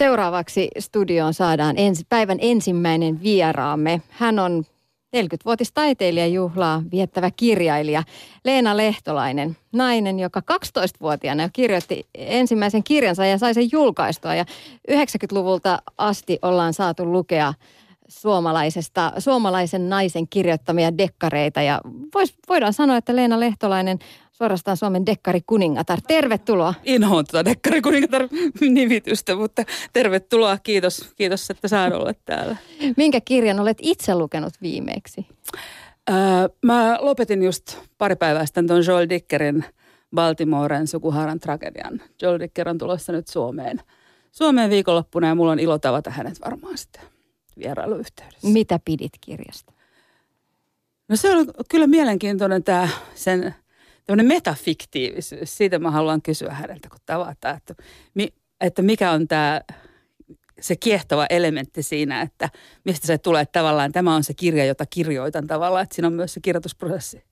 Seuraavaksi studioon saadaan ensi, päivän ensimmäinen vieraamme. Hän on 40-vuotis taiteilijajuhlaa viettävä kirjailija Leena Lehtolainen, nainen, joka 12-vuotiaana jo kirjoitti ensimmäisen kirjansa ja sai sen julkaistua. Ja 90-luvulta asti ollaan saatu lukea suomalaisesta, suomalaisen naisen kirjoittamia dekkareita. Ja vois, voidaan sanoa, että Leena Lehtolainen suorastaan Suomen dekkarikuningatar. Tervetuloa. Inhoon tuota dekkarikuningatar nimitystä, mutta tervetuloa. Kiitos, kiitos, että saan olla täällä. Minkä kirjan olet itse lukenut viimeksi? Öö, mä lopetin just pari päivää sitten tuon Joel Dickerin Baltimoren sukuhaaran tragedian. Joel Dicker on tulossa nyt Suomeen. Suomeen viikonloppuna ja mulla on ilo tavata hänet varmaan sitten vierailuyhteydessä. Mitä pidit kirjasta? No se on kyllä mielenkiintoinen tämä sen tämmöinen metafiktiivisyys. Siitä mä haluan kysyä häneltä, kun tavataan, että, että mikä on tämä se kiehtova elementti siinä, että mistä se tulee. Että tavallaan tämä on se kirja, jota kirjoitan tavallaan, että siinä on myös se kirjoitusprosessi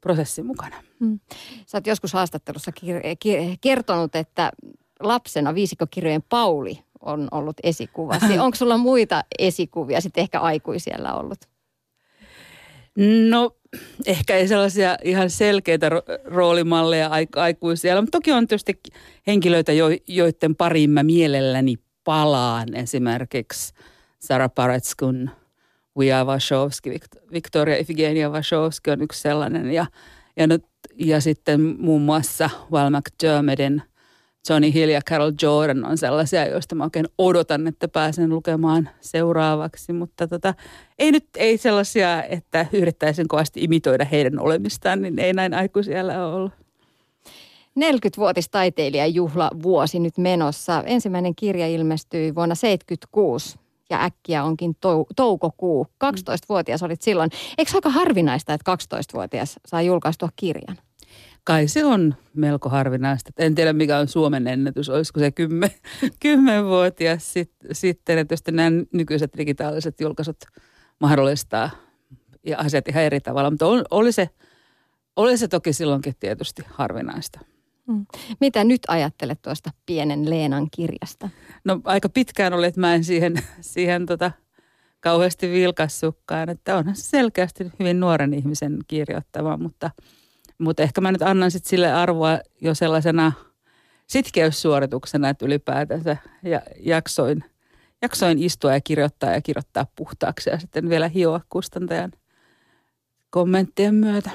prosessi mukana. Hmm. Sä oot joskus haastattelussa kir- kir- kertonut, että lapsena viisikkokirjojen Pauli on ollut esikuva. Onko sulla muita esikuvia sitten ehkä aikuisiellä ollut? No ehkä ei sellaisia ihan selkeitä roolimalleja aikuisia, mutta toki on tietysti henkilöitä, joiden pariin mä mielelläni palaan. Esimerkiksi Sarah Paretskun Uja Wachowski, Victoria Ifigenia Wachowski on yksi sellainen. Ja, ja, nyt, ja sitten muun muassa Val McDermottin – Johnny Hill ja Carol Jordan on sellaisia, joista mä oikein odotan, että pääsen lukemaan seuraavaksi. Mutta tota, ei nyt ei sellaisia, että yrittäisin kovasti imitoida heidän olemistaan, niin ei näin aikuisiellä ole ollut. 40-vuotis taiteilijajuhla vuosi nyt menossa. Ensimmäinen kirja ilmestyi vuonna 1976 ja äkkiä onkin tou- toukokuu. 12-vuotias olit silloin. Eikö aika harvinaista, että 12-vuotias saa julkaistua kirjan? Kai se on melko harvinaista. En tiedä, mikä on Suomen ennätys. Olisiko se kymmen, kymmenvuotias sit, sitten. Että nämä nykyiset digitaaliset julkaisut mahdollistaa ja asiat ihan eri tavalla. Mutta on, oli, se, oli se toki silloinkin tietysti harvinaista. Hmm. Mitä nyt ajattelet tuosta pienen Leenan kirjasta? No aika pitkään oli, että mä en siihen, siihen tota, kauheasti vilkassukkaan. Että onhan se selkeästi hyvin nuoren ihmisen kirjoittama, mutta – mutta ehkä mä nyt annan sit sille arvoa jo sellaisena sitkeyssuorituksena, että ylipäätänsä ja jaksoin, jaksoin istua ja kirjoittaa ja kirjoittaa puhtaaksi ja sitten vielä hioa kustantajan kommenttien myötä.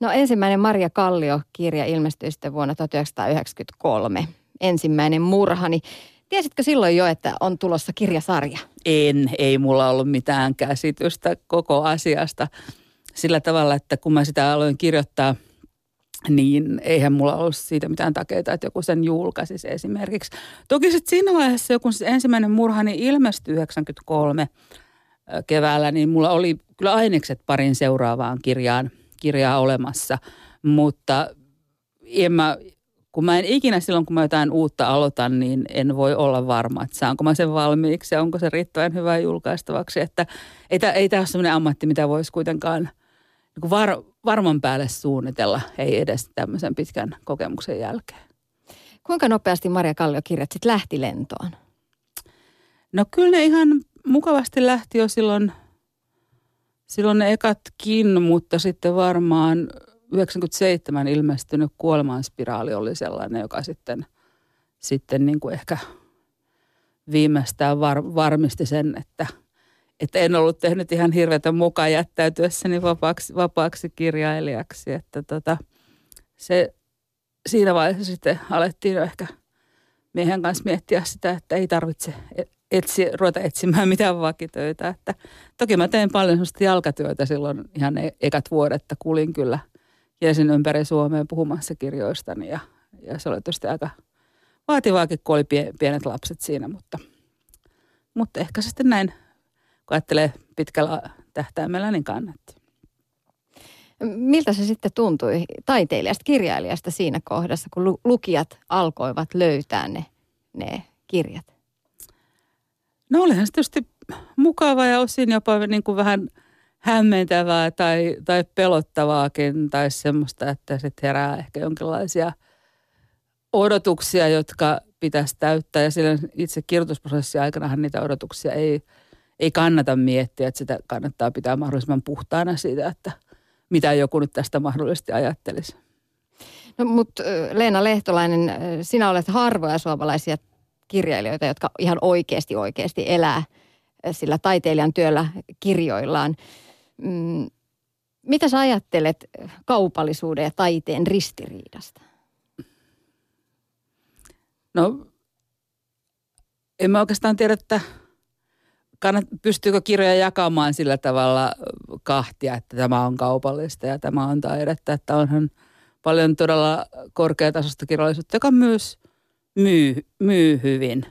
No ensimmäinen Maria Kallio-kirja ilmestyi sitten vuonna 1993. Ensimmäinen murhani. Tiesitkö silloin jo, että on tulossa kirjasarja? En, ei mulla ollut mitään käsitystä koko asiasta sillä tavalla, että kun mä sitä aloin kirjoittaa, niin eihän mulla ollut siitä mitään takeita, että joku sen julkaisisi esimerkiksi. Toki sitten siinä vaiheessa, kun se ensimmäinen murhani ilmestyi 93 keväällä, niin mulla oli kyllä ainekset parin seuraavaan kirjaan, kirjaa olemassa. Mutta en mä, kun mä en ikinä silloin, kun mä jotain uutta aloitan, niin en voi olla varma, että saanko mä sen valmiiksi ja onko se riittävän hyvä julkaistavaksi. Että ei, ei tämä ole sellainen ammatti, mitä voisi kuitenkaan – niin var, varman päälle suunnitella, ei edes tämmöisen pitkän kokemuksen jälkeen. Kuinka nopeasti Maria Kallio-kirjat sitten lähti lentoon? No kyllä ne ihan mukavasti lähti jo silloin, silloin ne ekatkin, mutta sitten varmaan 97 ilmestynyt kuolemanspiraali oli sellainen, joka sitten, sitten niin kuin ehkä viimeistään var, varmisti sen, että – että en ollut tehnyt ihan hirveätä mukaan jättäytyessäni vapaaksi, vapaaksi kirjailijaksi. Että tota, se, siinä vaiheessa sitten alettiin jo ehkä miehen kanssa miettiä sitä, että ei tarvitse etsi, ruveta etsimään mitään vakitöitä. Että, toki mä tein paljon sellaista jalkatyötä silloin ihan e, ekat vuodet, kulin kyllä kiesin ympäri Suomeen puhumassa kirjoistani ja, ja se oli tietysti aika vaativaakin, kun oli pienet lapset siinä, mutta, mutta ehkä sitten näin kun ajattelee pitkällä tähtäimellä, niin kannatti. Miltä se sitten tuntui taiteilijasta, kirjailijasta siinä kohdassa, kun lukijat alkoivat löytää ne, ne kirjat? No olihan se tietysti mukava ja osin jopa niin kuin vähän hämmentävää tai, tai pelottavaakin tai semmoista, että sitten herää ehkä jonkinlaisia odotuksia, jotka pitäisi täyttää. Ja sillä itse kirjoitusprosessin aikana niitä odotuksia ei, ei kannata miettiä, että sitä kannattaa pitää mahdollisimman puhtaana siitä, että mitä joku nyt tästä mahdollisesti ajattelisi. No, mutta Leena Lehtolainen, sinä olet harvoja suomalaisia kirjailijoita, jotka ihan oikeasti oikeasti elää sillä taiteilijan työllä kirjoillaan. Mm, mitä sä ajattelet kaupallisuuden ja taiteen ristiriidasta? No, en mä oikeastaan tiedä, että kannat, pystyykö kirjoja jakamaan sillä tavalla kahtia, että tämä on kaupallista ja tämä on taidetta. Että onhan paljon todella korkeatasosta kirjallisuutta, joka myös myy, myy hyvin.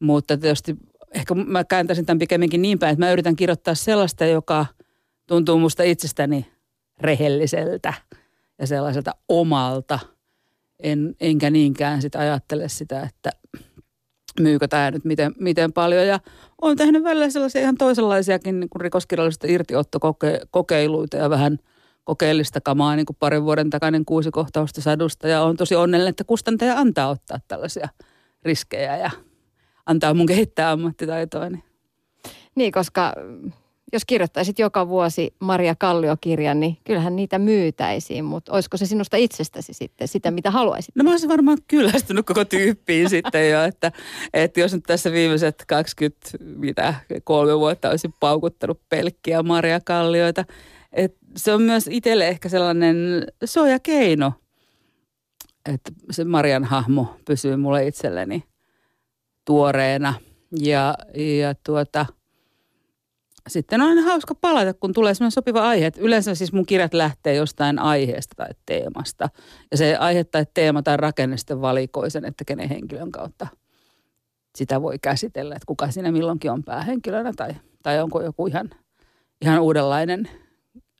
Mutta tietysti ehkä mä kääntäisin tämän pikemminkin niin päin, että mä yritän kirjoittaa sellaista, joka tuntuu musta itsestäni rehelliseltä ja sellaiselta omalta. En, enkä niinkään sitä ajattele sitä, että myykö tämä nyt miten, miten paljon. Ja olen tehnyt välillä sellaisia ihan toisenlaisiakin niin rikoskirjallisista irtiottokokeiluita ja vähän kokeellista kamaa, niin kuin parin vuoden takainen kuusi kohtausta sadusta. Ja olen tosi onnellinen, että kustantaja antaa ottaa tällaisia riskejä ja antaa mun kehittää ammattitaitoa. Niin, koska jos kirjoittaisit joka vuosi Maria Kallio-kirjan, niin kyllähän niitä myytäisiin, mutta olisiko se sinusta itsestäsi sitten sitä, mitä haluaisit? No mä olisin varmaan kyllästynyt koko tyyppiin sitten jo, että, että jos nyt tässä viimeiset 20, mitä, kolme vuotta olisin paukuttanut pelkkiä Maria Kallioita, että se on myös itselle ehkä sellainen keino, että se Marian hahmo pysyy mulle itselleni tuoreena ja, ja tuota – sitten on aina hauska palata, kun tulee semmoinen sopiva aihe. Että yleensä siis mun kirjat lähtee jostain aiheesta tai teemasta. Ja se aihe tai teema tai rakenne sitten valikoi sen, että kenen henkilön kautta sitä voi käsitellä. Että kuka siinä milloinkin on päähenkilönä tai, tai onko joku ihan, ihan uudenlainen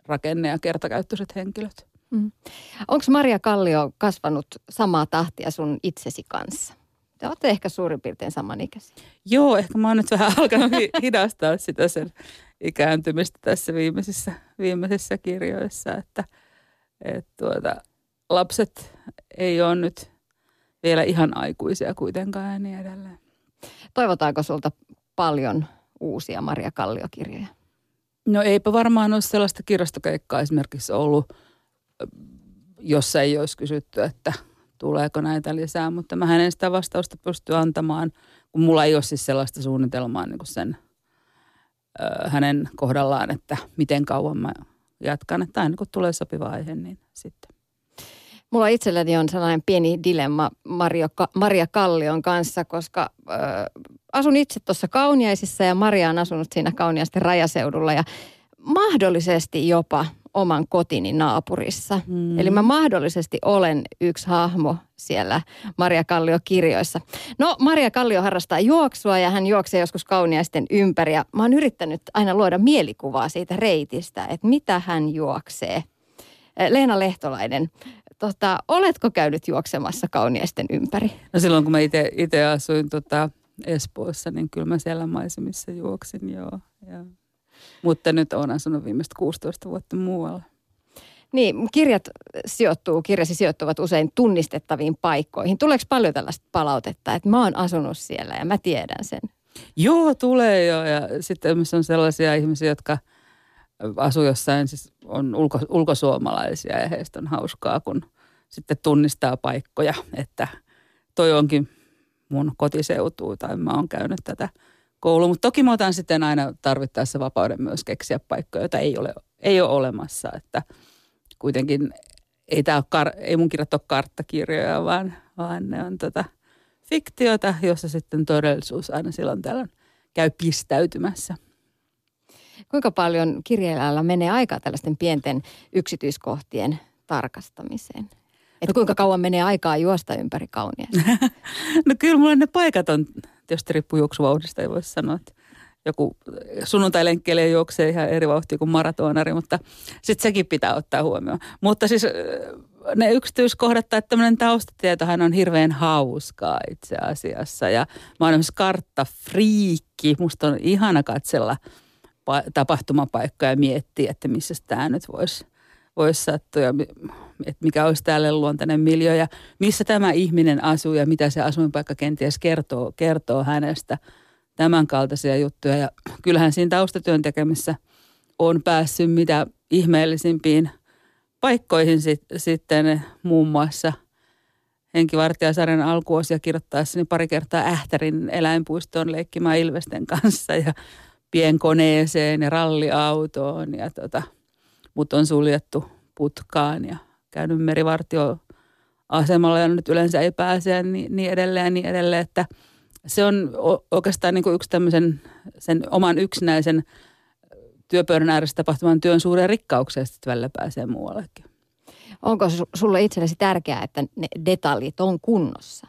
rakenne ja kertakäyttöiset henkilöt. Mm. Onko Maria Kallio kasvanut samaa tahtia sun itsesi kanssa? Te olette ehkä suurin piirtein samanikäisiä. Joo, ehkä mä oon nyt vähän alkanut hidastaa sitä sen ikääntymistä tässä viimeisissä, viimeisissä kirjoissa, että, että tuota, lapset ei ole nyt vielä ihan aikuisia kuitenkaan ja niin edelleen. Toivotaanko sulta paljon uusia Maria Kallio-kirjoja? No eipä varmaan ole sellaista kirjastokeikkaa esimerkiksi ollut, jossa ei olisi kysytty, että – tuleeko näitä lisää, mutta mä en sitä vastausta pysty antamaan, kun mulla ei ole siis sellaista suunnitelmaa niin kuin sen ö, hänen kohdallaan, että miten kauan mä jatkan, että aina kun tulee sopiva aihe, niin sitten. Mulla itselläni on sellainen pieni dilemma Mario, Maria Kallion kanssa, koska ö, asun itse tuossa Kauniaisissa ja Maria on asunut siinä Kauniaisten rajaseudulla ja mahdollisesti jopa oman kotini naapurissa. Mm. Eli mä mahdollisesti olen yksi hahmo siellä Maria Kallio-kirjoissa. No, Maria Kallio harrastaa juoksua ja hän juoksee joskus kauniaisten ympäri. Ja mä oon yrittänyt aina luoda mielikuvaa siitä reitistä, että mitä hän juoksee. Leena Lehtolainen, tota, oletko käynyt juoksemassa kauniaisten ympäri? No silloin kun mä itse asuin tota Espoossa, niin kyllä mä siellä maisemissa juoksin, joo. joo. Mutta nyt olen asunut viimeiset 16 vuotta muualla. Niin, kirjat sijoittuu, kirjasi sijoittuvat usein tunnistettaviin paikkoihin. Tuleeko paljon tällaista palautetta, että mä oon asunut siellä ja mä tiedän sen? Joo, tulee jo. Ja sitten on sellaisia ihmisiä, jotka asuu jossain, siis on ulko, ulkosuomalaisia ja heistä on hauskaa, kun sitten tunnistaa paikkoja, että toi onkin mun kotiseutuu tai mä oon käynyt tätä – koulu. Mutta toki mä otan sitten aina tarvittaessa vapauden myös keksiä paikkoja, joita ei ole, ei ole olemassa. Että kuitenkin ei, tää ole kar- ei mun kirjat ole karttakirjoja, vaan, vaan ne on tota fiktiota, jossa sitten todellisuus aina silloin tällöin käy pistäytymässä. Kuinka paljon kirjailijalla menee aikaa tällaisten pienten yksityiskohtien tarkastamiseen? Että kuinka kauan menee aikaa juosta ympäri kaunia? no kyllä mulla ne paikat on tietysti riippuu juoksuvauhdista, ei voisi sanoa, että joku sunnuntai juoksee ihan eri vauhtia kuin maratonari, mutta sitten sekin pitää ottaa huomioon. Mutta siis ne yksityiskohdat tai tämmöinen taustatietohan on hirveän hauskaa itse asiassa. Ja mä oon esimerkiksi karttafriikki. Musta on ihana katsella tapahtumapaikkaa ja miettiä, että missä tämä nyt voisi voisi sattua ja että mikä olisi tälle luontainen miljö ja missä tämä ihminen asuu ja mitä se asuinpaikka kenties kertoo, kertoo hänestä. Tämän kaltaisia juttuja ja kyllähän siinä taustatyön tekemisessä on päässyt mitä ihmeellisimpiin paikkoihin sit, sitten muun muassa – henkivartijasarjan alkuosia kirjoittaessani pari kertaa Ähtärin eläinpuistoon leikkimään Ilvesten kanssa ja pienkoneeseen ja ralliautoon ja tota, mut on suljettu putkaan ja käynyt merivartio asemalla ja nyt yleensä ei pääse ja niin, niin edelleen ja niin edelleen, että se on oikeastaan niin kuin yksi tämmöisen sen oman yksinäisen työpöydän ääressä tapahtuvan työn suuria rikkauksia, että välillä pääsee muuallekin. Onko sulle itsellesi tärkeää, että ne detaljit on kunnossa?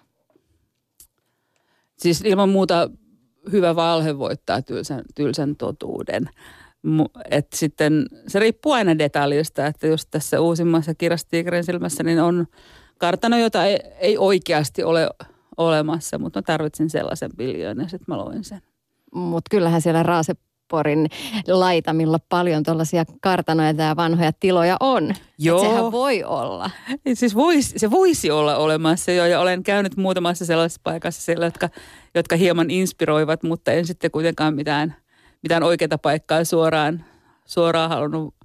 Siis ilman muuta hyvä valhe voittaa tylsän, tylsän totuuden. Et sitten se riippuu aina detaljista, että jos tässä uusimmassa kirjassa Tigrin silmässä, niin on kartano, jota ei, ei oikeasti ole olemassa, mutta mä tarvitsin sellaisen biljoon ja sitten mä loin sen. Mutta kyllähän siellä Raase Porin laitamilla paljon tuollaisia kartanoita ja vanhoja tiloja on. Joo. Et sehän voi olla. Siis voisi, se voisi olla olemassa jo ja olen käynyt muutamassa sellaisessa paikassa siellä, jotka, jotka hieman inspiroivat, mutta en sitten kuitenkaan mitään, mitään oikeaa paikkaa suoraan, suoraan halunnut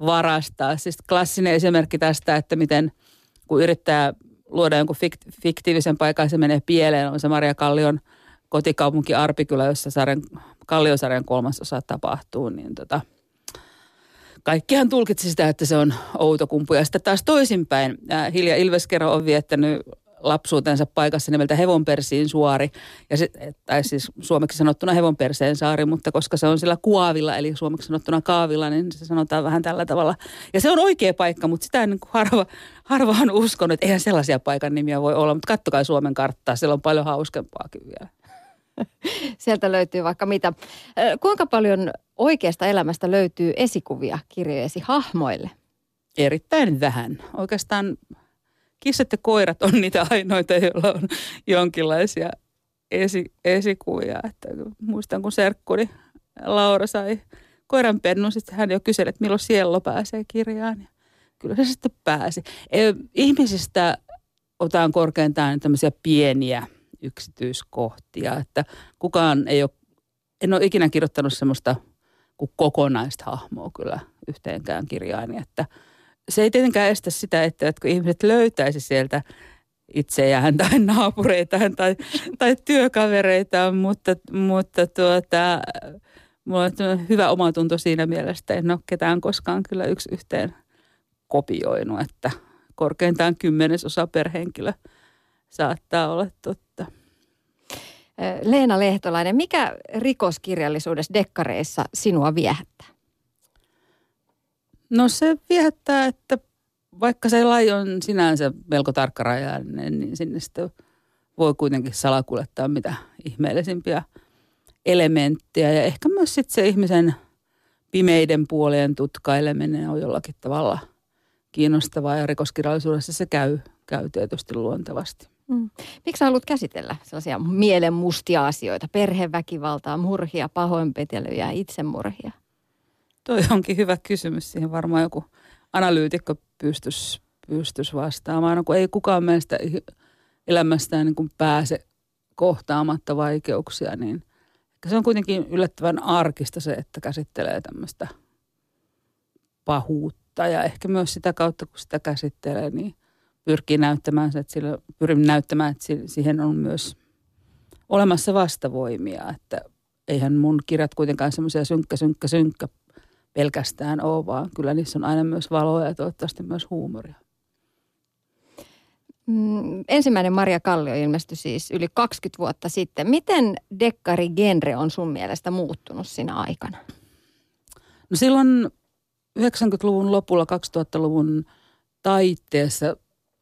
varastaa. Siis klassinen esimerkki tästä, että miten kun yrittää luoda jonkun fiktiivisen paikan, se menee pieleen, on se Maria Kallion kotikaupunki Arpikylä, jossa sarjan Kalliosarjan kolmasosa tapahtuu, niin tota, kaikkihan tulkitsi sitä, että se on outokumpu. Ja sitten taas toisinpäin, Hilja Ilveskero on viettänyt lapsuutensa paikassa nimeltä Hevonpersiin suori, ja se, tai siis suomeksi sanottuna Hevonperseen saari, mutta koska se on sillä kuavilla, eli suomeksi sanottuna kaavilla, niin se sanotaan vähän tällä tavalla. Ja se on oikea paikka, mutta sitä niin kuin harva, harva on uskonut, että eihän sellaisia paikan nimiä voi olla, mutta kattokaa Suomen karttaa, siellä on paljon hauskempaakin vielä. Sieltä löytyy vaikka mitä. Kuinka paljon oikeasta elämästä löytyy esikuvia kirjojesi hahmoille? Erittäin vähän. Oikeastaan kissat ja koirat on niitä ainoita, joilla on jonkinlaisia esi, esikuvia. Että muistan, kun serkkuni Laura sai koiranpennun, sitten hän jo kyseli, että milloin siello pääsee kirjaan. Ja kyllä se sitten pääsi. Ihmisistä otan korkeintaan tämmöisiä pieniä – yksityiskohtia, että kukaan ei ole, en ole ikinä kirjoittanut semmoista kokonaista hahmoa kyllä yhteenkään kirjaan, niin että se ei tietenkään estä sitä, että, että kun ihmiset löytäisi sieltä itseään tai naapureitaan tai, tai työkavereitaan, mutta, mutta tuota, mulla on hyvä omatunto siinä mielessä, en ole ketään koskaan kyllä yksi yhteen kopioinut, että korkeintaan kymmenesosa per henkilö saattaa olla totta. Leena Lehtolainen, mikä rikoskirjallisuudessa dekkareissa sinua viehättää? No se viehättää, että vaikka se laji on sinänsä melko tarkkarajainen, niin sinne sitten voi kuitenkin salakuljettaa mitä ihmeellisimpiä elementtejä. Ja ehkä myös sitten se ihmisen pimeiden puolien tutkaileminen on jollakin tavalla kiinnostavaa ja rikoskirjallisuudessa se käy, käy tietysti luontevasti. Mm. Miksi haluat käsitellä sellaisia mielenmustia asioita, perheväkivaltaa, murhia, pahoinpitelyjä, itsemurhia? Toi onkin hyvä kysymys. Siihen varmaan joku analyytikko pystyisi pystys vastaamaan. No, kun ei kukaan meistä elämästään niin kuin pääse kohtaamatta vaikeuksia, niin se on kuitenkin yllättävän arkista se, että käsittelee tämmöistä pahuutta. Ja ehkä myös sitä kautta, kun sitä käsittelee, niin pyrkii näyttämään, että sillä, pyrin näyttämään, että siihen on myös olemassa vastavoimia, että eihän mun kirjat kuitenkaan semmoisia synkkä, synkkä, synkkä pelkästään ole, vaan kyllä niissä on aina myös valoa ja toivottavasti myös huumoria. Mm, ensimmäinen Maria Kallio ilmestyi siis yli 20 vuotta sitten. Miten dekkari genre on sun mielestä muuttunut siinä aikana? No silloin 90-luvun lopulla, 2000-luvun taitteessa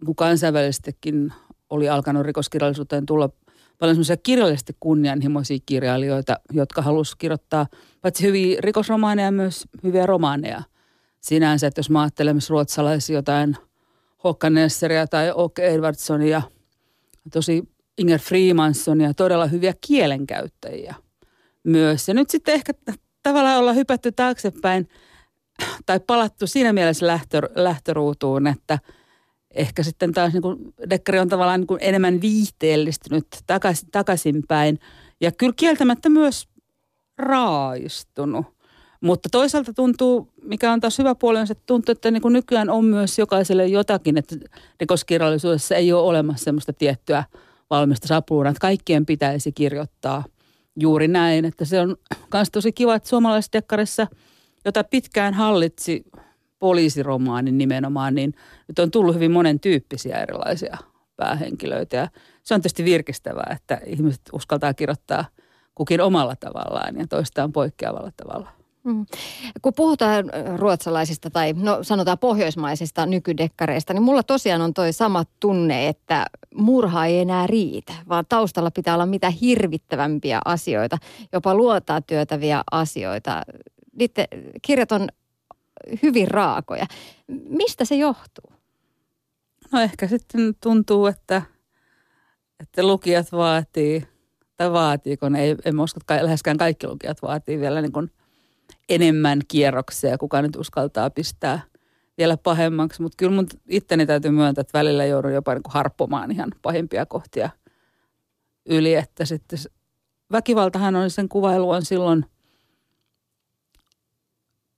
kun kansainvälisestikin oli alkanut rikoskirjallisuuteen tulla paljon semmoisia kirjallisesti kunnianhimoisia kirjailijoita, jotka halusivat kirjoittaa paitsi hyviä rikosromaaneja, myös hyviä romaaneja. Sinänsä, että jos mä ajattelen ruotsalaisia jotain Håkan Nesseria tai Åke Edwardsonia, tosi Inger Freemansonia, todella hyviä kielenkäyttäjiä myös. Ja nyt sitten ehkä tavallaan olla hypätty taaksepäin tai palattu siinä mielessä lähtö, lähtöruutuun, että ehkä sitten taas niin kuin, dekkari on tavallaan niin kuin enemmän viihteellistynyt takaisin. Ja kyllä kieltämättä myös raaistunut. Mutta toisaalta tuntuu, mikä on taas hyvä puoli, on se, että tuntuu, että niin kuin nykyään on myös jokaiselle jotakin, että rikoskirjallisuudessa ei ole olemassa semmoista tiettyä valmista sapluunaa, että kaikkien pitäisi kirjoittaa juuri näin. Että se on myös tosi kiva, että suomalaisessa dekkarissa, jota pitkään hallitsi poliisiromaanin nimenomaan, niin nyt on tullut hyvin monen tyyppisiä erilaisia päähenkilöitä. Ja se on tietysti virkistävää, että ihmiset uskaltaa kirjoittaa kukin omalla tavallaan ja toistaan poikkeavalla tavalla. Mm. Kun puhutaan ruotsalaisista tai no sanotaan pohjoismaisista nykydekkareista, niin mulla tosiaan on toi sama tunne, että murha ei enää riitä, vaan taustalla pitää olla mitä hirvittävämpiä asioita, jopa luotaa työtäviä asioita. Niiden kirjat on hyvin raakoja. Mistä se johtuu? No ehkä sitten tuntuu, että, että lukijat vaatii, tai vaatii, kun ei, en usko, että läheskään kaikki lukijat vaatii vielä niin kuin enemmän kierroksia, kuka nyt uskaltaa pistää vielä pahemmaksi. Mutta kyllä mun itteni täytyy myöntää, että välillä joudun jopa niin kuin harppomaan ihan pahimpia kohtia yli, että sitten väkivaltahan on sen kuvailu on silloin –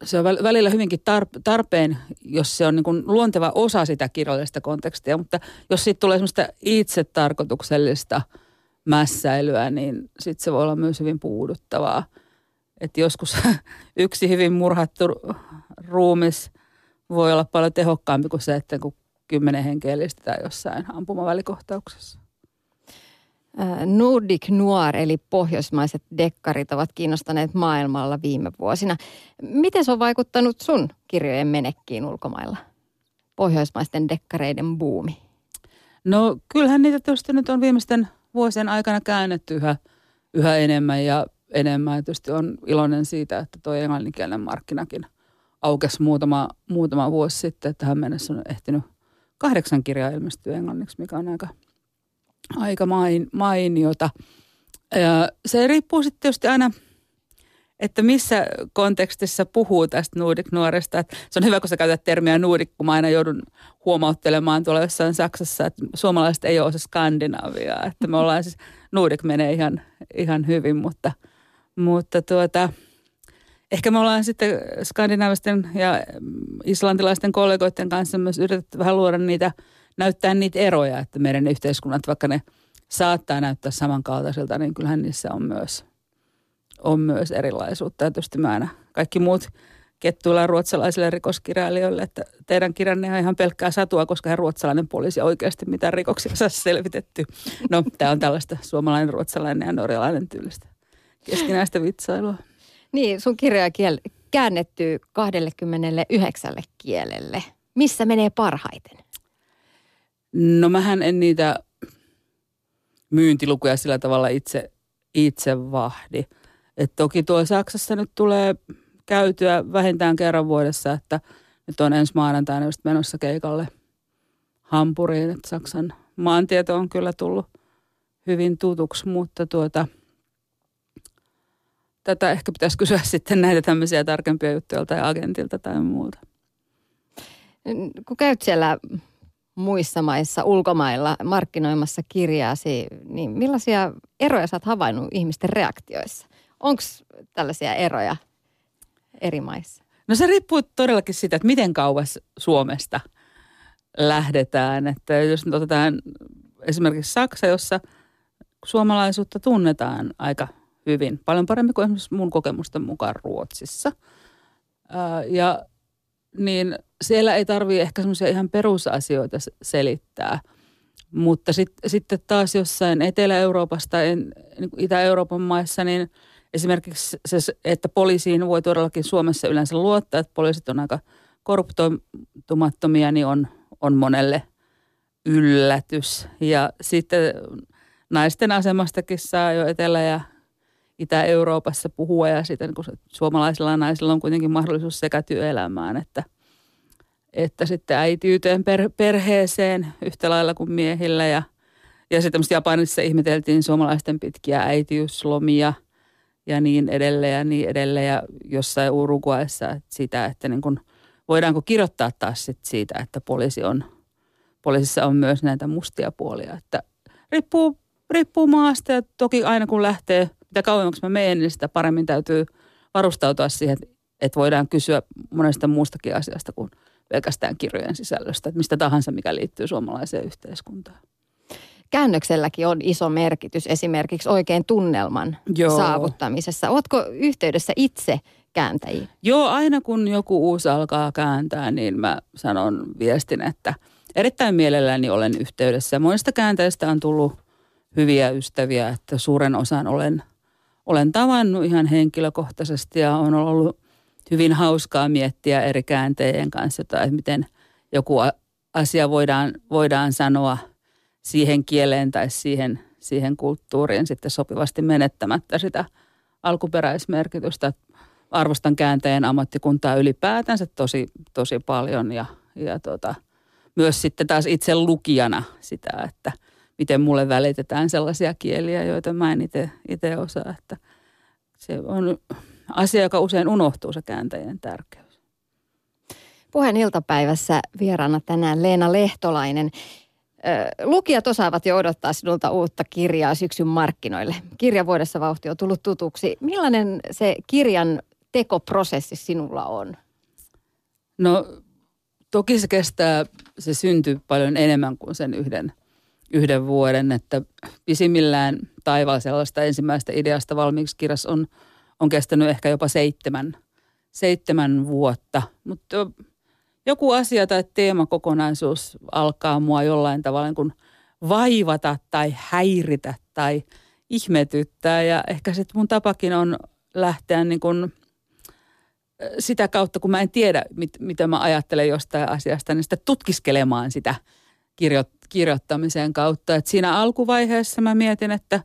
se on välillä hyvinkin tarpeen, jos se on niin luonteva osa sitä kirjallista kontekstia, mutta jos siitä tulee semmoista itse tarkoituksellista mässäilyä, niin sitten se voi olla myös hyvin puuduttavaa. Että joskus yksi hyvin murhattu ruumis voi olla paljon tehokkaampi kuin se, että kun kymmenen henkeä jossain ampumavälikohtauksessa. Nordic Noir eli pohjoismaiset dekkarit ovat kiinnostaneet maailmalla viime vuosina. Miten se on vaikuttanut sun kirjojen menekkiin ulkomailla? Pohjoismaisten dekkareiden buumi. No kyllähän niitä tietysti nyt on viimeisten vuosien aikana käännetty yhä, yhä enemmän ja enemmän. Tietysti on iloinen siitä, että tuo englanninkielinen markkinakin aukesi muutama, muutama vuosi sitten. Tähän mennessä on ehtinyt kahdeksan kirjaa ilmestyä englanniksi, mikä on aika – aika main, mainiota. Ja se riippuu sitten tietysti aina, että missä kontekstissa puhuu tästä Nordic-nuoresta. Se on hyvä, kun sä käytät termiä Nordic, kun mä aina joudun huomauttelemaan tuolla jossain Saksassa, että suomalaiset ei ole osa Skandinaviaa. Että me ollaan siis, Nordic menee ihan, ihan hyvin, mutta, mutta tuota, ehkä me ollaan sitten skandinaavisten ja islantilaisten kollegoiden kanssa myös yritetty vähän luoda niitä – näyttää niitä eroja, että meidän yhteiskunnat, vaikka ne saattaa näyttää samankaltaisilta, niin kyllähän niissä on myös, on myös erilaisuutta. Ja tietysti mä aina kaikki muut kettuilla ruotsalaisille rikoskirjailijoille, että teidän kirjanne on ihan pelkkää satua, koska hän ruotsalainen poliisi oikeasti mitään rikoksia saa selvitetty. No, tämä on tällaista suomalainen, ruotsalainen ja norjalainen tyylistä keskinäistä vitsailua. Niin, sun kirjoja kiel- käännetty 29 kielelle. Missä menee parhaiten? No mähän en niitä myyntilukuja sillä tavalla itse, itse vahdi. Et toki tuo Saksassa nyt tulee käytyä vähintään kerran vuodessa, että nyt on ensi maanantaina just menossa keikalle Hampuriin, että Saksan maantieto on kyllä tullut hyvin tutuksi, mutta tuota, tätä ehkä pitäisi kysyä sitten näitä tämmöisiä tarkempia juttuja tai agentilta tai muuta. Kun käyt siellä muissa maissa, ulkomailla markkinoimassa kirjaasi, niin millaisia eroja sä oot havainnut ihmisten reaktioissa? Onko tällaisia eroja eri maissa? No se riippuu todellakin siitä, että miten kauas Suomesta lähdetään. Että jos nyt otetaan esimerkiksi Saksa, jossa suomalaisuutta tunnetaan aika hyvin, paljon paremmin kuin esimerkiksi mun kokemusten mukaan Ruotsissa. Ja niin siellä ei tarvitse ehkä semmoisia ihan perusasioita selittää. Mutta sitten sit taas jossain Etelä-Euroopassa tai niin Itä-Euroopan maissa, niin esimerkiksi se, että poliisiin voi todellakin Suomessa yleensä luottaa, että poliisit on aika korruptoitumattomia, niin on, on monelle yllätys. Ja sitten naisten asemastakin saa jo Etelä- ja Itä-Euroopassa puhua ja sitten kun suomalaisilla naisilla on kuitenkin mahdollisuus sekä työelämään että, että sitten äitiyteen per, perheeseen yhtä lailla kuin miehillä ja, ja sitten Japanissa ihmeteltiin suomalaisten pitkiä äitiyslomia ja niin edelleen ja niin edelleen. Ja jossain Uruguayssa sitä, että niin kuin, voidaanko kirjoittaa taas sit siitä, että poliisi on, poliisissa on myös näitä mustia puolia. Että riippuu, riippuu maasta ja toki aina kun lähtee, mitä kauemmaksi mä menen, niin sitä paremmin täytyy varustautua siihen, että voidaan kysyä monesta muustakin asiasta kuin pelkästään kirjojen sisällöstä, että mistä tahansa, mikä liittyy suomalaiseen yhteiskuntaan käännökselläkin on iso merkitys esimerkiksi oikein tunnelman Joo. saavuttamisessa. Oletko yhteydessä itse kääntäjiin? Joo, aina kun joku uusi alkaa kääntää, niin mä sanon viestin, että erittäin mielelläni olen yhteydessä. Monista kääntäjistä on tullut hyviä ystäviä, että suuren osan olen, olen tavannut ihan henkilökohtaisesti ja on ollut hyvin hauskaa miettiä eri kääntäjien kanssa, että miten joku asia voidaan, voidaan sanoa – siihen kieleen tai siihen, siihen kulttuuriin sitten sopivasti menettämättä sitä alkuperäismerkitystä. Arvostan kääntäjän ammattikuntaa ylipäätänsä tosi, tosi paljon ja, ja tota, myös sitten taas itse lukijana sitä, että miten mulle välitetään sellaisia kieliä, joita mä en itse osaa. Että se on asia, joka usein unohtuu se kääntäjien tärkeys. Puheen iltapäivässä vieraana tänään Leena Lehtolainen. Lukijat osaavat jo odottaa sinulta uutta kirjaa syksyn markkinoille. Kirjavuodessa vauhti on tullut tutuksi. Millainen se kirjan tekoprosessi sinulla on? No toki se kestää, se syntyy paljon enemmän kuin sen yhden, yhden vuoden, että pisimmillään taivaalla sellaista ensimmäistä ideasta valmiiksi kirjassa on, on kestänyt ehkä jopa seitsemän, seitsemän vuotta, mutta joku asia tai teemakokonaisuus alkaa mua jollain tavalla niin kuin vaivata tai häiritä tai ihmetyttää. Ja ehkä sitten mun tapakin on lähteä niin kuin sitä kautta, kun mä en tiedä, mit, mitä mä ajattelen jostain asiasta, niin sitä tutkiskelemaan sitä kirjo, kirjoittamisen kautta. Et siinä alkuvaiheessa mä mietin, että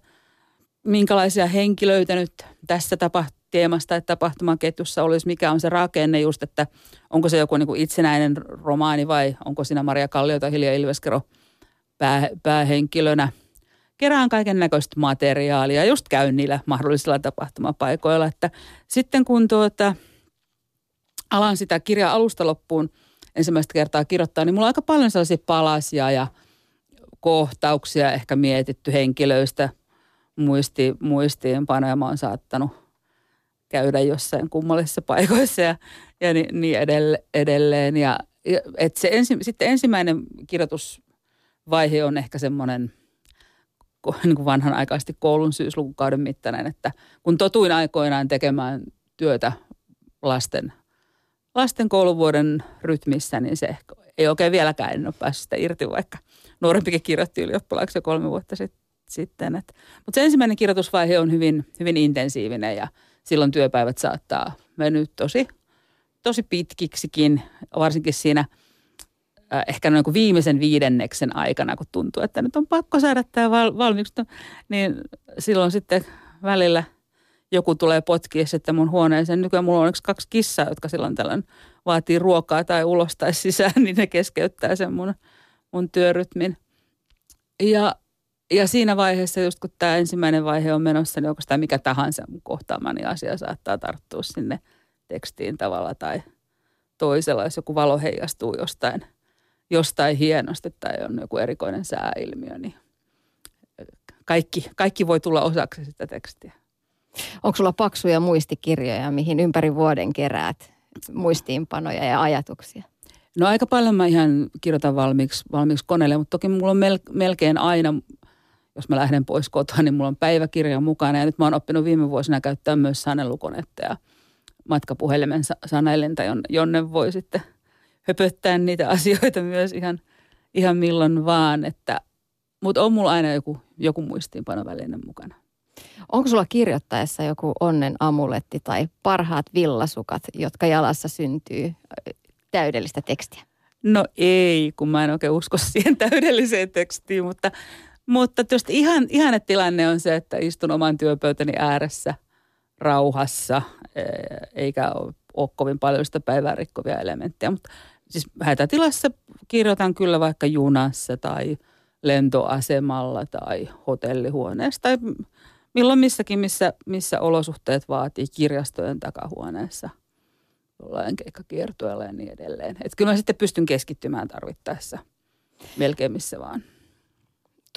minkälaisia henkilöitä nyt tässä tapahtuu teemasta, että tapahtumaketjussa olisi, mikä on se rakenne just, että onko se joku niin kuin itsenäinen romaani vai onko siinä Maria Kallio tai Hilja Ilveskero pää, päähenkilönä. Kerään kaiken näköistä materiaalia, just käyn niillä mahdollisilla tapahtumapaikoilla. Että sitten kun tuota, alan sitä kirjaa alusta loppuun ensimmäistä kertaa kirjoittaa, niin mulla on aika paljon sellaisia palasia ja kohtauksia ehkä mietitty henkilöistä muisti, muistiinpanoja. Mä oon saattanut käydä jossain kummallisissa paikoissa ja, ja niin, niin edelleen. Ja, ja et se ensi, sitten ensimmäinen kirjoitusvaihe on ehkä semmoinen niin vanhanaikaisesti koulun syyslukukauden mittainen, että kun totuin aikoinaan tekemään työtä lasten, lasten kouluvuoden rytmissä, niin se ehkä ei oikein vieläkään en ole päässyt sitä irti, vaikka nuorempikin kirjoitti ylioppilaaksi jo kolme vuotta sitten. Mutta se ensimmäinen kirjoitusvaihe on hyvin, hyvin intensiivinen ja – silloin työpäivät saattaa venyä tosi, tosi pitkiksikin, varsinkin siinä äh, ehkä noin kuin viimeisen viidenneksen aikana, kun tuntuu, että nyt on pakko saada tämä val- valmiiksi, niin silloin sitten välillä joku tulee potkia sitten mun huoneeseen. Nykyään mulla on kaksi kissaa, jotka silloin tällöin vaatii ruokaa tai ulos tai sisään, niin ne keskeyttää sen mun, mun työrytmin. Ja ja siinä vaiheessa, just kun tämä ensimmäinen vaihe on menossa, niin oikeastaan mikä tahansa kohtaamani asia saattaa tarttua sinne tekstiin tavalla tai toisella, jos joku valo heijastuu jostain, jostain hienosti tai on joku erikoinen sääilmiö, niin kaikki, kaikki voi tulla osaksi sitä tekstiä. Onko sulla paksuja muistikirjoja, mihin ympäri vuoden keräät muistiinpanoja ja ajatuksia? No aika paljon mä ihan kirjoitan valmiiksi, valmiiksi koneelle, mutta toki mulla on melkein aina jos mä lähden pois kotoa, niin mulla on päiväkirja mukana. Ja nyt mä oon oppinut viime vuosina käyttää myös sanelukonetta ja matkapuhelimen sanailinta, jonne voi sitten höpöttää niitä asioita myös ihan, ihan milloin vaan. Että, mutta on mulla aina joku, joku muistiinpanoväline mukana. Onko sulla kirjoittaessa joku onnen amuletti tai parhaat villasukat, jotka jalassa syntyy täydellistä tekstiä? No ei, kun mä en oikein usko siihen täydelliseen tekstiin, mutta mutta tietysti ihan, ihana tilanne on se, että istun oman työpöytäni ääressä rauhassa, e, eikä ole, kovin paljon sitä päivää rikkovia elementtejä. Mutta siis hätätilassa kirjoitan kyllä vaikka junassa tai lentoasemalla tai hotellihuoneessa tai milloin missäkin, missä, missä olosuhteet vaatii kirjastojen takahuoneessa jollain keikkakiertueella ja niin edelleen. Että kyllä mä sitten pystyn keskittymään tarvittaessa melkein missä vaan.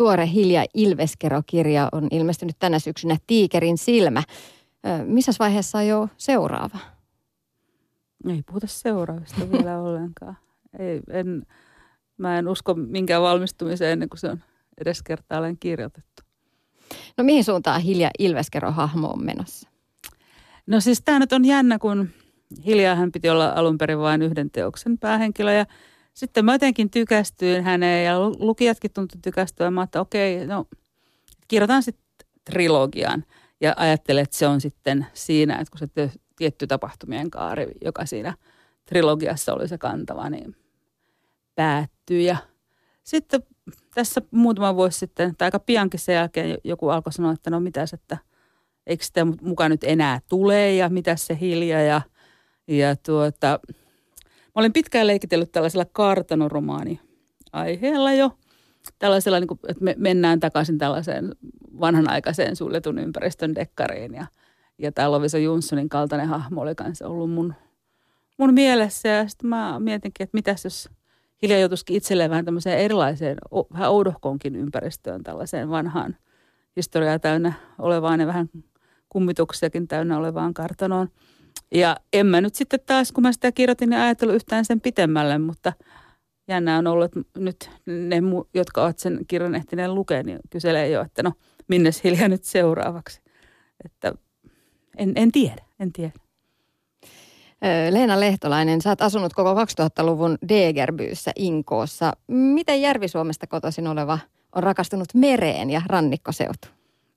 Tuore Hilja Ilveskero-kirja on ilmestynyt tänä syksynä Tiikerin silmä. Missä vaiheessa on jo seuraava? Ei puhuta seuraavista vielä ollenkaan. Ei, en, mä en usko minkään valmistumiseen ennen kuin se on edes kertaalleen kirjoitettu. No mihin suuntaan Hilja Ilveskero hahmo on menossa? No siis tämä nyt on jännä, kun Hiljaa hän piti olla alun perin vain yhden teoksen päähenkilö ja sitten mä jotenkin tykästyin häneen ja lukijatkin tuntui tykästyä. Mä että okei, no kirjoitan sitten trilogian ja ajattelen, että se on sitten siinä, että kun se tietty tapahtumien kaari, joka siinä trilogiassa oli se kantava, niin päättyy. Ja sitten tässä muutama vuosi sitten, tai aika piankin sen jälkeen joku alkoi sanoa, että no mitäs, että eikö sitä mukaan nyt enää tule ja mitä se hilja ja, ja tuota, mä olin pitkään leikitellyt tällaisella kartanoromaani aiheella jo. Tällaisella, niin kuin, että me mennään takaisin tällaiseen vanhanaikaiseen suljetun ympäristön dekkariin ja, ja tämä Lovisa Jonssonin kaltainen hahmo oli kanssa ollut mun, mun mielessä ja sitten mä mietinkin, että mitäs jos – hiljaa joutuisikin itselleen vähän tämmöiseen erilaiseen, vähän oudohkonkin ympäristöön, tällaiseen vanhaan historiaa täynnä olevaan ja vähän kummituksiakin täynnä olevaan kartanoon. Ja en mä nyt sitten taas, kun mä sitä kirjoitin, niin ajatellut yhtään sen pitemmälle, mutta jännää on ollut, että nyt ne, jotka ovat sen kirjan ehtineen lukea, niin kyselee jo, että no minnes hiljaa nyt seuraavaksi. Että en, en tiedä, en tiedä. Leena Lehtolainen, sä oot asunut koko 2000-luvun Degerbyyssä Inkoossa. Miten Järvi-Suomesta kotoisin oleva on rakastunut mereen ja rannikkoseutu?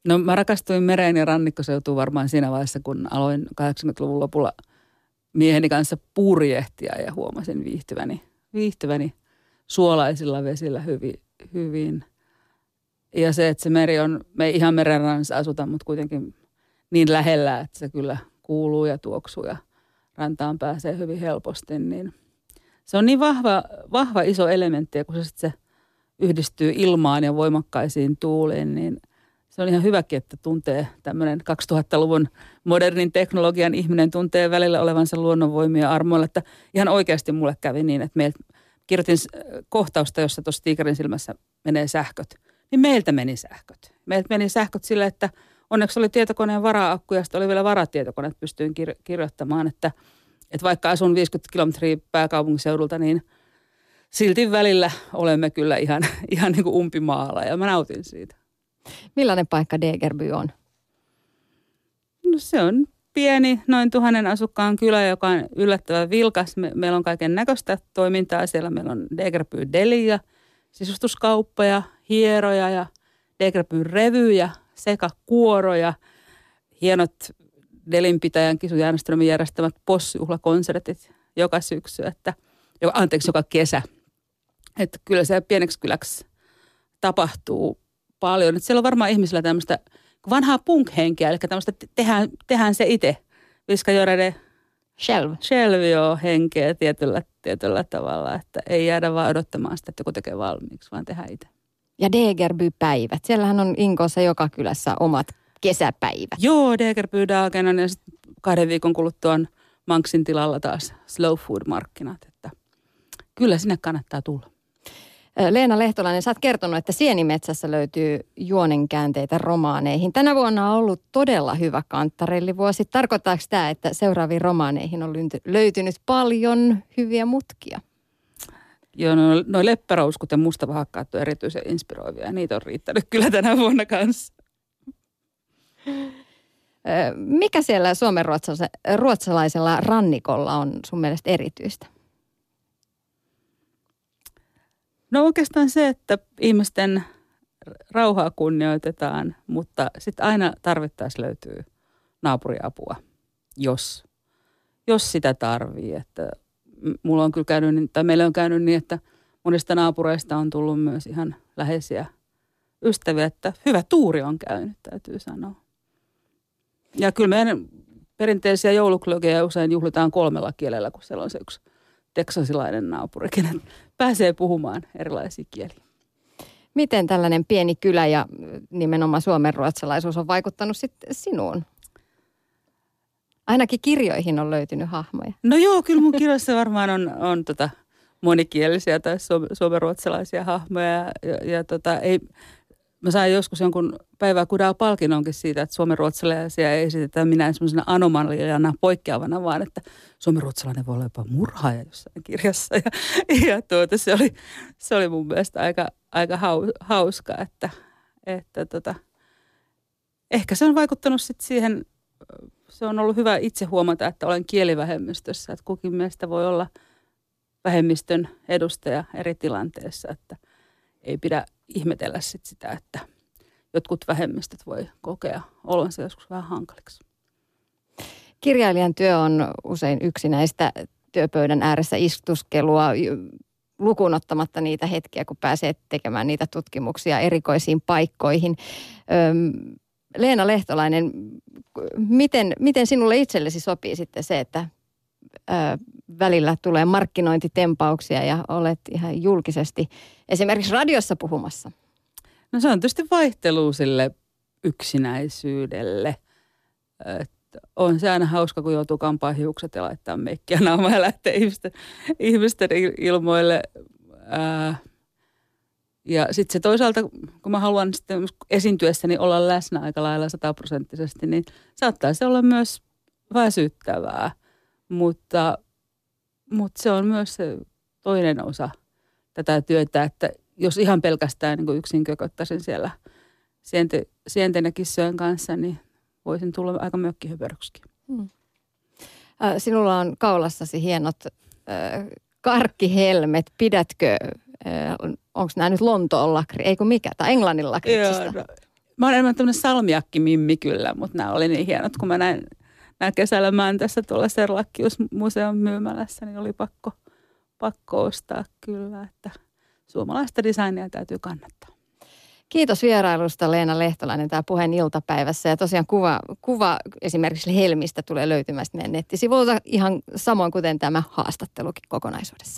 No mä rakastuin mereen ja rannikkoseutuun varmaan siinä vaiheessa, kun aloin 80-luvun lopulla mieheni kanssa purjehtia ja huomasin viihtyväni, viihtyväni suolaisilla vesillä hyvin, hyvin. Ja se, että se meri on, me ei ihan merenrannassa asuta, mutta kuitenkin niin lähellä, että se kyllä kuuluu ja tuoksuu ja – rantaan pääsee hyvin helposti, niin se on niin vahva, vahva iso elementti, ja kun se, se yhdistyy ilmaan ja voimakkaisiin tuuliin, niin se on ihan hyväkin, että tuntee tämmöinen 2000-luvun modernin teknologian ihminen tuntee välillä olevansa luonnonvoimia armoilla, että ihan oikeasti mulle kävi niin, että meiltä kirjoitin kohtausta, jossa tuossa tiikerin silmässä menee sähköt, niin meiltä meni sähköt. Meiltä meni sähköt sille, että – onneksi oli tietokoneen vara-akku ja sitten oli vielä varatietokone, että pystyin kir- kirjoittamaan, että, että vaikka asun 50 kilometriä pääkaupunkiseudulta, niin silti välillä olemme kyllä ihan, ihan niin kuin umpimaalla ja mä nautin siitä. Millainen paikka Degerby on? No se on pieni, noin tuhannen asukkaan kylä, joka on yllättävän vilkas. Me, meillä on kaiken näköistä toimintaa. Siellä meillä on Degerby Deli ja sisustuskauppoja, hieroja ja Degerby revyjä, sekä kuoroja, hienot Delinpitäjän Kisu Järjestelmän järjestämät possujuhlakonsertit joka syksy, että, anteeksi, joka kesä. Että kyllä se pieneksi kyläksi tapahtuu paljon. Että siellä on varmaan ihmisillä tämmöistä vanhaa punk-henkeä, eli tämmöistä tehdään, tehdään se itse. Viska Jorede Shelv. Shelv, joo, henkeä tietyllä, tietyllä tavalla, että ei jäädä vaan odottamaan sitä, että joku tekee valmiiksi, vaan tehdään itse ja Degerby-päivät. Siellähän on Inkoossa joka kylässä omat kesäpäivät. Joo, Degerby-dagen on ja sitten kahden viikon kuluttua on Manksin tilalla taas slow food-markkinat. Että kyllä sinne kannattaa tulla. Leena Lehtolainen, sä oot kertonut, että Sienimetsässä löytyy juonenkäänteitä romaaneihin. Tänä vuonna on ollut todella hyvä kanttarellivuosi. Tarkoittaako tämä, että seuraaviin romaaneihin on löytynyt paljon hyviä mutkia? Joo, no, no leppärouskut ja mustavahakkaat on erityisen inspiroivia. Niitä on riittänyt kyllä tänä vuonna kanssa. Mikä siellä Suomen ruotsalaisella rannikolla on sun mielestä erityistä? No oikeastaan se, että ihmisten rauhaa kunnioitetaan, mutta sitten aina tarvittaessa löytyy naapuriapua, jos, jos sitä tarvii. Että mulla on kyllä käynyt, niin, tai meillä on käynyt niin, että monista naapureista on tullut myös ihan läheisiä ystäviä, että hyvä tuuri on käynyt, täytyy sanoa. Ja kyllä meidän perinteisiä jouluklögejä usein juhlitaan kolmella kielellä, kun siellä on se yksi teksasilainen naapuri, kenet pääsee puhumaan erilaisia kieliä. Miten tällainen pieni kylä ja nimenomaan suomenruotsalaisuus on vaikuttanut sitten sinuun? Ainakin kirjoihin on löytynyt hahmoja. No joo, kyllä mun kirjoissa varmaan on, on tota monikielisiä tai suomenruotsalaisia hahmoja. Ja, ja, ja tota, ei, mä sain joskus jonkun päivää kudaa palkinnonkin siitä, että suomenruotsalaisia ei esitetä minä semmoisena anomaliana poikkeavana, vaan että suomenruotsalainen voi olla jopa murhaaja jossain kirjassa. Ja, ja tuota, se, oli, se oli mun mielestä aika, aika hauska, että, että tota, ehkä se on vaikuttanut sitten siihen, se on ollut hyvä itse huomata, että olen kielivähemmistössä, että kukin meistä voi olla vähemmistön edustaja eri tilanteessa, että ei pidä ihmetellä sit sitä, että jotkut vähemmistöt voi kokea olonsa joskus vähän hankaliksi. Kirjailijan työ on usein yksi näistä työpöydän ääressä istuskelua lukuun ottamatta niitä hetkiä, kun pääsee tekemään niitä tutkimuksia erikoisiin paikkoihin. Öm, Leena Lehtolainen, miten, miten sinulle itsellesi sopii sitten se, että välillä tulee markkinointitempauksia ja olet ihan julkisesti esimerkiksi radiossa puhumassa? No se on tietysti vaihtelu sille yksinäisyydelle. Et on se aina hauska, kun joutuu kampaa hiukset ja laittaa meikkiä naamaa ja lähtee ihmisten, ihmisten ilmoille. Ää, ja sitten se toisaalta, kun mä haluan sitten esiintyessäni olla läsnä aika lailla sataprosenttisesti, niin saattaa se olla myös väsyttävää. Mutta, mutta se on myös se toinen osa tätä työtä, että jos ihan pelkästään niin yksin kököttäisin siellä siente, sienten ja kissojen kanssa, niin voisin tulla aika mökkihöpöröksikin. Hmm. Sinulla on kaulassasi hienot äh, karkkihelmet. Pidätkö, äh, onko nämä nyt Lontoon lakri, eikö mikä, tai Englannin lakritsista? Joo, no, mä olen enemmän tämmöinen salmiakki-mimmi kyllä, mutta nämä oli niin hienot, kun mä näin kesällä mä tässä tuolla Serlakkius-museon myymälässä, niin oli pakko, pakko ostaa kyllä, että suomalaista designia täytyy kannattaa. Kiitos vierailusta Leena Lehtolainen tämä puheen iltapäivässä. Ja tosiaan kuva, kuva esimerkiksi Helmistä tulee löytymään meidän nettisivuilta ihan samoin kuten tämä haastattelukin kokonaisuudessaan.